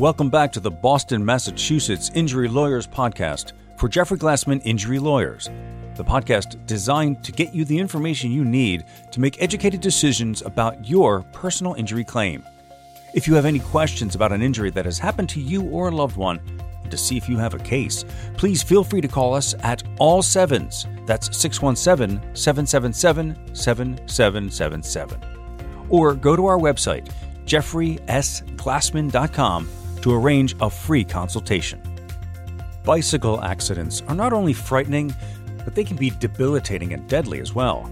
Welcome back to the Boston, Massachusetts Injury Lawyers Podcast for Jeffrey Glassman Injury Lawyers, the podcast designed to get you the information you need to make educated decisions about your personal injury claim. If you have any questions about an injury that has happened to you or a loved one, to see if you have a case, please feel free to call us at all sevens. That's 617 777 7777. Or go to our website, jeffreysglassman.com, to arrange a free consultation. Bicycle accidents are not only frightening, but they can be debilitating and deadly as well.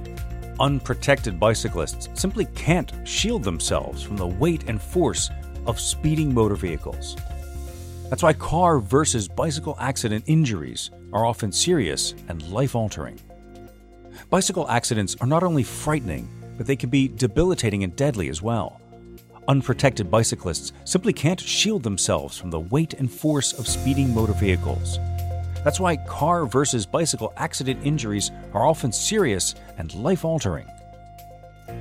Unprotected bicyclists simply can't shield themselves from the weight and force of speeding motor vehicles. That's why car versus bicycle accident injuries are often serious and life altering. Bicycle accidents are not only frightening, but they can be debilitating and deadly as well. Unprotected bicyclists simply can't shield themselves from the weight and force of speeding motor vehicles. That's why car versus bicycle accident injuries are often serious and life altering.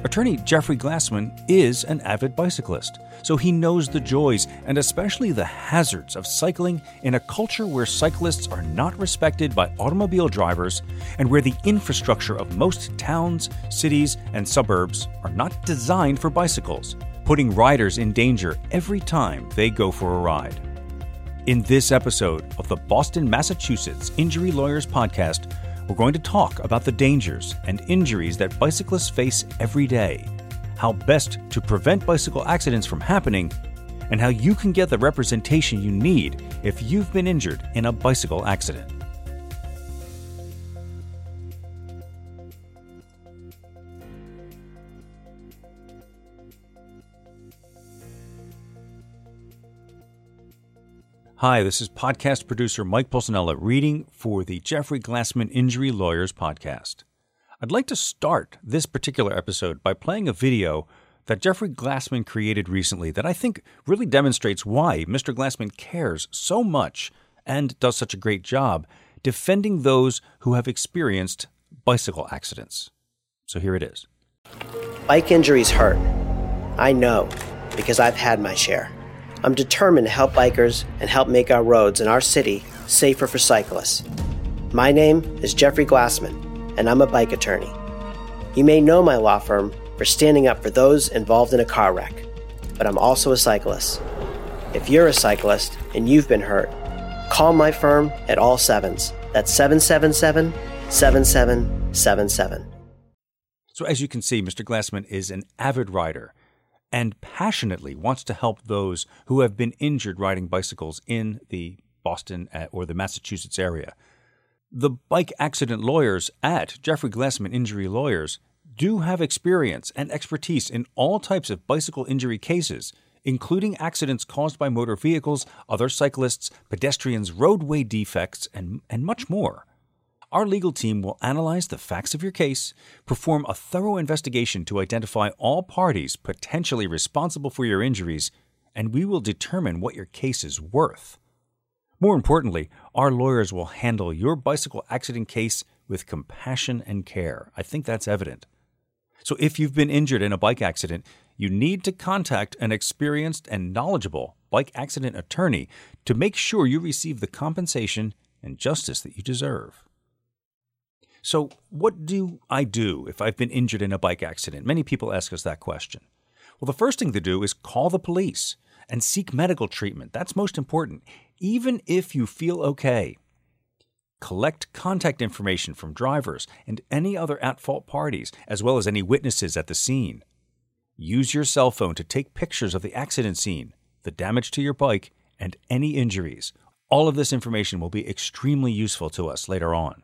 Attorney Jeffrey Glassman is an avid bicyclist, so he knows the joys and especially the hazards of cycling in a culture where cyclists are not respected by automobile drivers and where the infrastructure of most towns, cities, and suburbs are not designed for bicycles, putting riders in danger every time they go for a ride. In this episode of the Boston, Massachusetts Injury Lawyers Podcast, we're going to talk about the dangers and injuries that bicyclists face every day, how best to prevent bicycle accidents from happening, and how you can get the representation you need if you've been injured in a bicycle accident. Hi, this is podcast producer Mike Pulcinella reading for the Jeffrey Glassman Injury Lawyers podcast. I'd like to start this particular episode by playing a video that Jeffrey Glassman created recently that I think really demonstrates why Mr. Glassman cares so much and does such a great job defending those who have experienced bicycle accidents. So here it is. Bike injuries hurt. I know because I've had my share. I'm determined to help bikers and help make our roads in our city safer for cyclists. My name is Jeffrey Glassman, and I'm a bike attorney. You may know my law firm for standing up for those involved in a car wreck, but I'm also a cyclist. If you're a cyclist and you've been hurt, call my firm at all sevens. That's 777 7777. So, as you can see, Mr. Glassman is an avid rider and passionately wants to help those who have been injured riding bicycles in the Boston uh, or the Massachusetts area. The bike accident lawyers at Jeffrey Glassman Injury Lawyers do have experience and expertise in all types of bicycle injury cases, including accidents caused by motor vehicles, other cyclists, pedestrians, roadway defects, and, and much more. Our legal team will analyze the facts of your case, perform a thorough investigation to identify all parties potentially responsible for your injuries, and we will determine what your case is worth. More importantly, our lawyers will handle your bicycle accident case with compassion and care. I think that's evident. So if you've been injured in a bike accident, you need to contact an experienced and knowledgeable bike accident attorney to make sure you receive the compensation and justice that you deserve. So, what do I do if I've been injured in a bike accident? Many people ask us that question. Well, the first thing to do is call the police and seek medical treatment. That's most important, even if you feel okay. Collect contact information from drivers and any other at fault parties, as well as any witnesses at the scene. Use your cell phone to take pictures of the accident scene, the damage to your bike, and any injuries. All of this information will be extremely useful to us later on.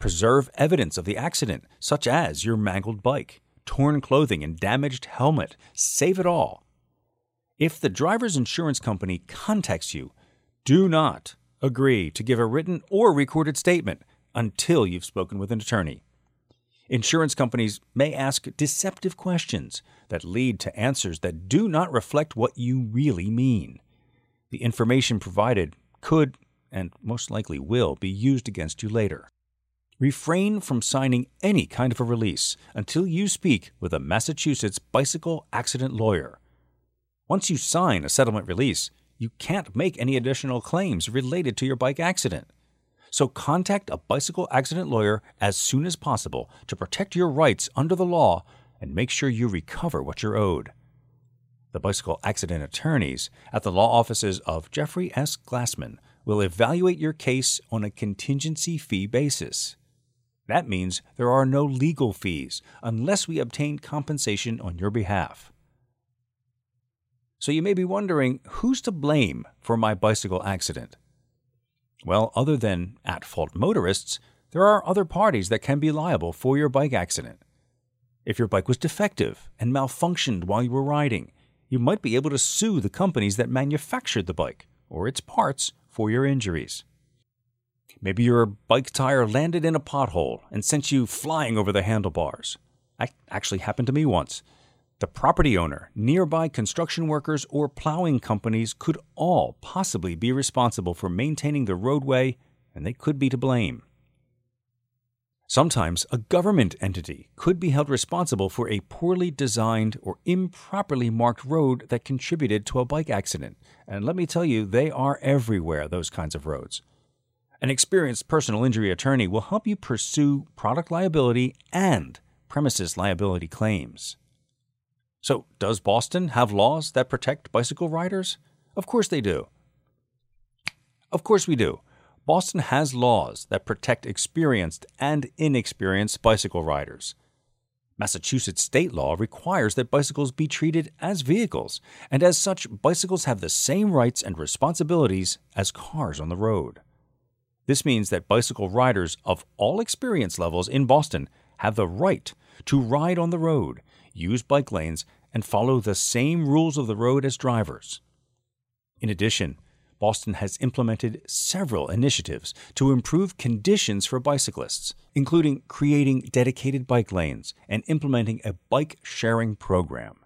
Preserve evidence of the accident, such as your mangled bike, torn clothing, and damaged helmet. Save it all. If the driver's insurance company contacts you, do not agree to give a written or recorded statement until you've spoken with an attorney. Insurance companies may ask deceptive questions that lead to answers that do not reflect what you really mean. The information provided could, and most likely will, be used against you later. Refrain from signing any kind of a release until you speak with a Massachusetts bicycle accident lawyer. Once you sign a settlement release, you can't make any additional claims related to your bike accident. So contact a bicycle accident lawyer as soon as possible to protect your rights under the law and make sure you recover what you're owed. The bicycle accident attorneys at the law offices of Jeffrey S. Glassman will evaluate your case on a contingency fee basis. That means there are no legal fees unless we obtain compensation on your behalf. So you may be wondering who's to blame for my bicycle accident? Well, other than at fault motorists, there are other parties that can be liable for your bike accident. If your bike was defective and malfunctioned while you were riding, you might be able to sue the companies that manufactured the bike or its parts for your injuries. Maybe your bike tire landed in a pothole and sent you flying over the handlebars. That actually happened to me once. The property owner, nearby construction workers, or plowing companies could all possibly be responsible for maintaining the roadway, and they could be to blame. Sometimes a government entity could be held responsible for a poorly designed or improperly marked road that contributed to a bike accident. And let me tell you, they are everywhere, those kinds of roads. An experienced personal injury attorney will help you pursue product liability and premises liability claims. So, does Boston have laws that protect bicycle riders? Of course they do. Of course we do. Boston has laws that protect experienced and inexperienced bicycle riders. Massachusetts state law requires that bicycles be treated as vehicles, and as such, bicycles have the same rights and responsibilities as cars on the road. This means that bicycle riders of all experience levels in Boston have the right to ride on the road, use bike lanes, and follow the same rules of the road as drivers. In addition, Boston has implemented several initiatives to improve conditions for bicyclists, including creating dedicated bike lanes and implementing a bike sharing program.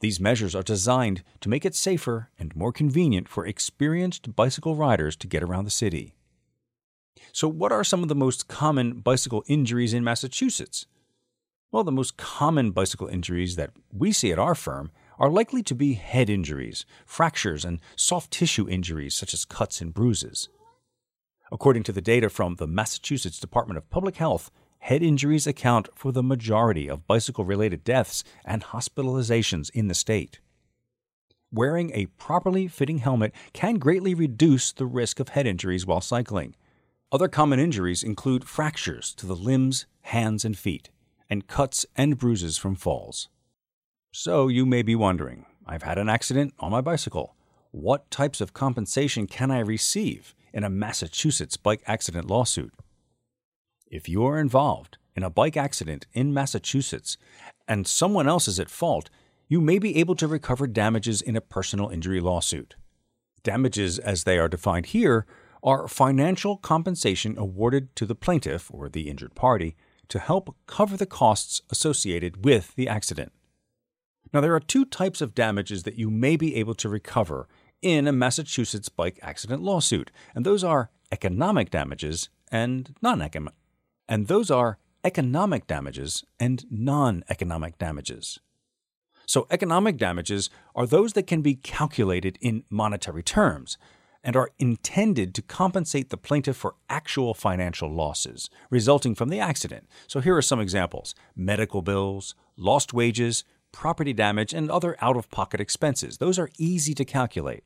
These measures are designed to make it safer and more convenient for experienced bicycle riders to get around the city. So, what are some of the most common bicycle injuries in Massachusetts? Well, the most common bicycle injuries that we see at our firm are likely to be head injuries, fractures, and soft tissue injuries such as cuts and bruises. According to the data from the Massachusetts Department of Public Health, head injuries account for the majority of bicycle related deaths and hospitalizations in the state. Wearing a properly fitting helmet can greatly reduce the risk of head injuries while cycling. Other common injuries include fractures to the limbs, hands, and feet, and cuts and bruises from falls. So you may be wondering I've had an accident on my bicycle. What types of compensation can I receive in a Massachusetts bike accident lawsuit? If you are involved in a bike accident in Massachusetts and someone else is at fault, you may be able to recover damages in a personal injury lawsuit. Damages, as they are defined here, are financial compensation awarded to the plaintiff or the injured party to help cover the costs associated with the accident. Now, there are two types of damages that you may be able to recover in a Massachusetts bike accident lawsuit, and those are economic damages and non-economic. And those are economic damages and non-economic damages. So, economic damages are those that can be calculated in monetary terms and are intended to compensate the plaintiff for actual financial losses resulting from the accident. So, here are some examples medical bills, lost wages, property damage, and other out of pocket expenses. Those are easy to calculate.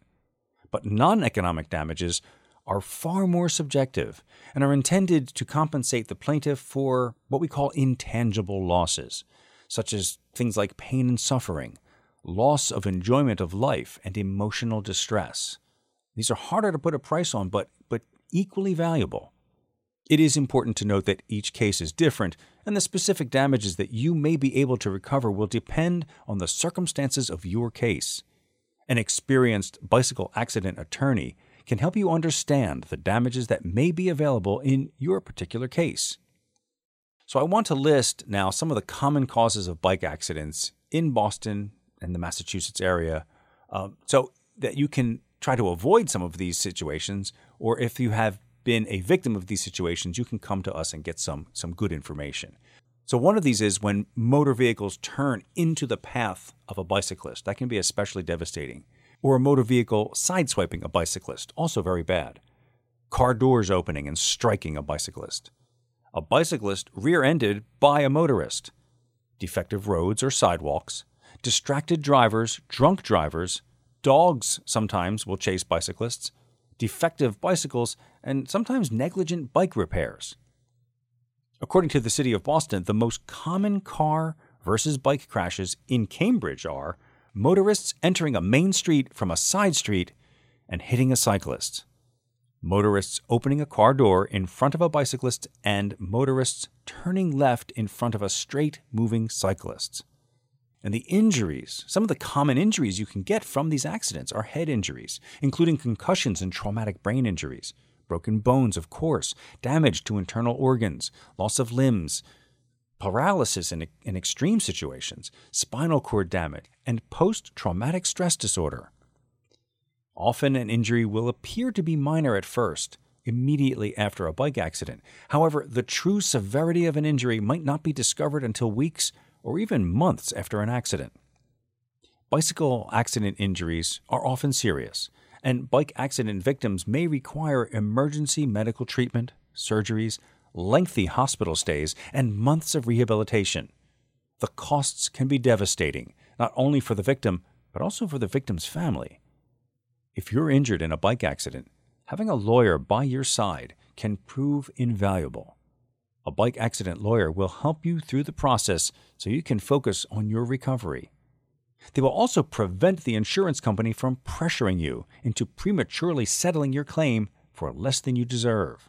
But non economic damages are far more subjective and are intended to compensate the plaintiff for what we call intangible losses, such as things like pain and suffering, loss of enjoyment of life, and emotional distress. These are harder to put a price on, but, but equally valuable. It is important to note that each case is different, and the specific damages that you may be able to recover will depend on the circumstances of your case. An experienced bicycle accident attorney can help you understand the damages that may be available in your particular case. So, I want to list now some of the common causes of bike accidents in Boston and the Massachusetts area um, so that you can try to avoid some of these situations, or if you have been a victim of these situations, you can come to us and get some, some good information. So, one of these is when motor vehicles turn into the path of a bicyclist. That can be especially devastating. or a motor vehicle sideswiping a bicyclist, also very bad. Car doors opening and striking a bicyclist. A bicyclist rear ended by a motorist. Defective roads or sidewalks. Distracted drivers, drunk drivers. Dogs sometimes will chase bicyclists. Defective bicycles, and sometimes negligent bike repairs. According to the City of Boston, the most common car versus bike crashes in Cambridge are motorists entering a main street from a side street and hitting a cyclist, motorists opening a car door in front of a bicyclist, and motorists turning left in front of a straight moving cyclist. And the injuries, some of the common injuries you can get from these accidents are head injuries, including concussions and traumatic brain injuries, broken bones, of course, damage to internal organs, loss of limbs, paralysis in, in extreme situations, spinal cord damage, and post traumatic stress disorder. Often an injury will appear to be minor at first, immediately after a bike accident. However, the true severity of an injury might not be discovered until weeks or even months after an accident. Bicycle accident injuries are often serious, and bike accident victims may require emergency medical treatment, surgeries, lengthy hospital stays, and months of rehabilitation. The costs can be devastating, not only for the victim, but also for the victim's family. If you're injured in a bike accident, having a lawyer by your side can prove invaluable. A bike accident lawyer will help you through the process so you can focus on your recovery. They will also prevent the insurance company from pressuring you into prematurely settling your claim for less than you deserve.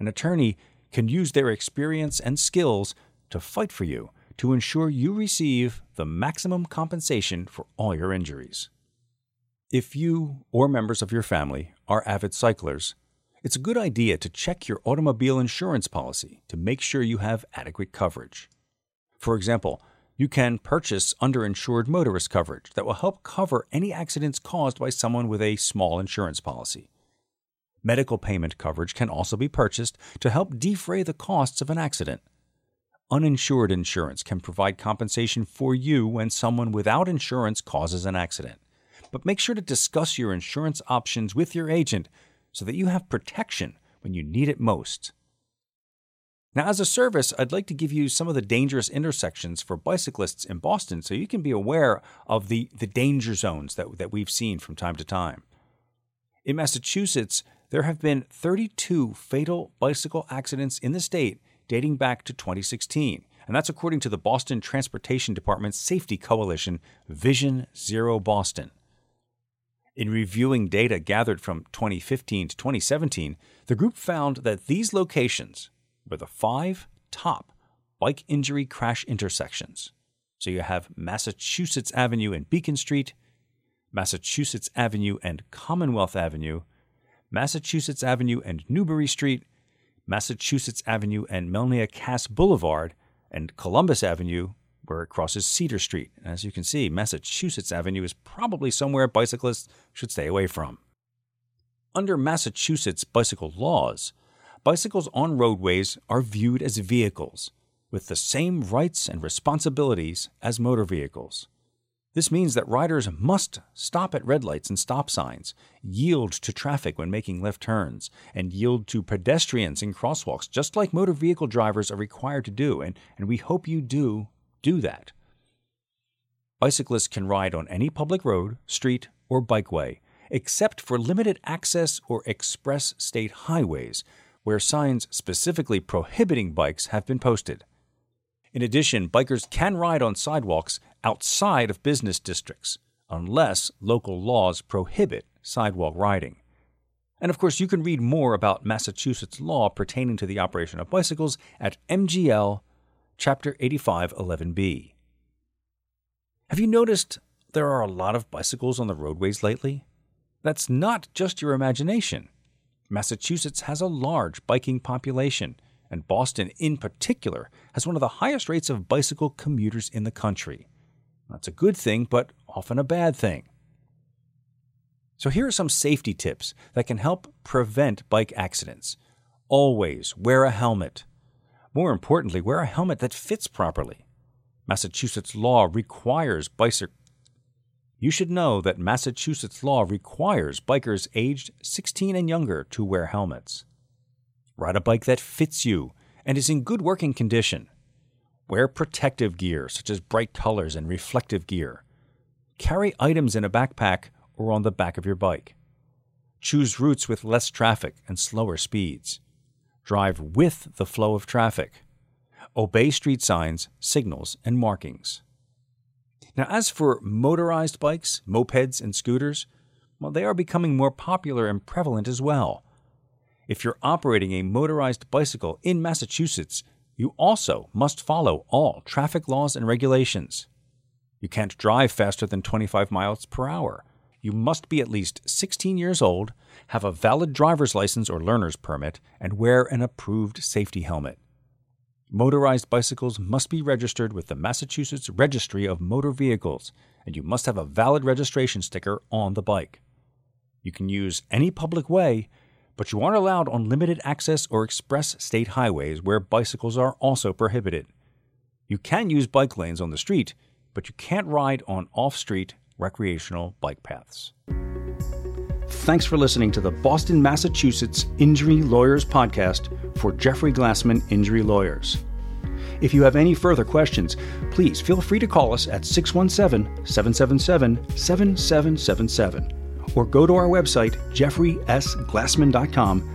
An attorney can use their experience and skills to fight for you to ensure you receive the maximum compensation for all your injuries. If you or members of your family are avid cyclers, it's a good idea to check your automobile insurance policy to make sure you have adequate coverage. For example, you can purchase underinsured motorist coverage that will help cover any accidents caused by someone with a small insurance policy. Medical payment coverage can also be purchased to help defray the costs of an accident. Uninsured insurance can provide compensation for you when someone without insurance causes an accident. But make sure to discuss your insurance options with your agent so that you have protection when you need it most. Now, as a service, I'd like to give you some of the dangerous intersections for bicyclists in Boston so you can be aware of the, the danger zones that, that we've seen from time to time. In Massachusetts, there have been 32 fatal bicycle accidents in the state dating back to 2016, and that's according to the Boston Transportation Department's safety coalition, Vision Zero Boston. In reviewing data gathered from 2015 to 2017, the group found that these locations were the five top bike injury crash intersections. So you have Massachusetts Avenue and Beacon Street, Massachusetts Avenue and Commonwealth Avenue, Massachusetts Avenue and Newbury Street, Massachusetts Avenue and Melnia Cass Boulevard, and Columbus Avenue where it crosses Cedar Street. And As you can see, Massachusetts Avenue is probably somewhere bicyclists should stay away from. Under Massachusetts bicycle laws, bicycles on roadways are viewed as vehicles with the same rights and responsibilities as motor vehicles. This means that riders must stop at red lights and stop signs, yield to traffic when making left turns, and yield to pedestrians in crosswalks, just like motor vehicle drivers are required to do, and, and we hope you do do that. Bicyclists can ride on any public road, street, or bikeway, except for limited access or express state highways, where signs specifically prohibiting bikes have been posted. In addition, bikers can ride on sidewalks outside of business districts, unless local laws prohibit sidewalk riding. And of course, you can read more about Massachusetts law pertaining to the operation of bicycles at MGL Chapter 85 11b. Have you noticed there are a lot of bicycles on the roadways lately? That's not just your imagination. Massachusetts has a large biking population, and Boston, in particular, has one of the highest rates of bicycle commuters in the country. That's a good thing, but often a bad thing. So, here are some safety tips that can help prevent bike accidents. Always wear a helmet. More importantly, wear a helmet that fits properly. Massachusetts law requires bicycle you should know that Massachusetts law requires bikers aged 16 and younger to wear helmets. Ride a bike that fits you and is in good working condition. Wear protective gear such as bright colors and reflective gear. Carry items in a backpack or on the back of your bike. Choose routes with less traffic and slower speeds. Drive with the flow of traffic. Obey street signs, signals, and markings. Now, as for motorized bikes, mopeds, and scooters, well, they are becoming more popular and prevalent as well. If you're operating a motorized bicycle in Massachusetts, you also must follow all traffic laws and regulations. You can't drive faster than 25 miles per hour. You must be at least 16 years old, have a valid driver's license or learner's permit, and wear an approved safety helmet. Motorized bicycles must be registered with the Massachusetts Registry of Motor Vehicles, and you must have a valid registration sticker on the bike. You can use any public way, but you aren't allowed on limited access or express state highways where bicycles are also prohibited. You can use bike lanes on the street, but you can't ride on off street recreational bike paths. Thanks for listening to the Boston, Massachusetts Injury Lawyers Podcast for Jeffrey Glassman Injury Lawyers. If you have any further questions, please feel free to call us at 617 777 7777 or go to our website, jeffreysglassman.com,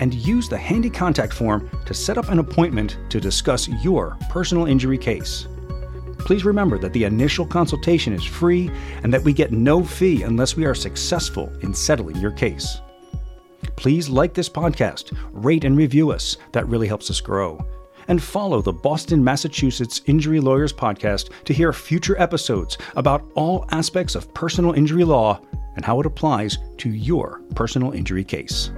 and use the handy contact form to set up an appointment to discuss your personal injury case. Please remember that the initial consultation is free and that we get no fee unless we are successful in settling your case. Please like this podcast, rate and review us. That really helps us grow. And follow the Boston, Massachusetts Injury Lawyers podcast to hear future episodes about all aspects of personal injury law and how it applies to your personal injury case.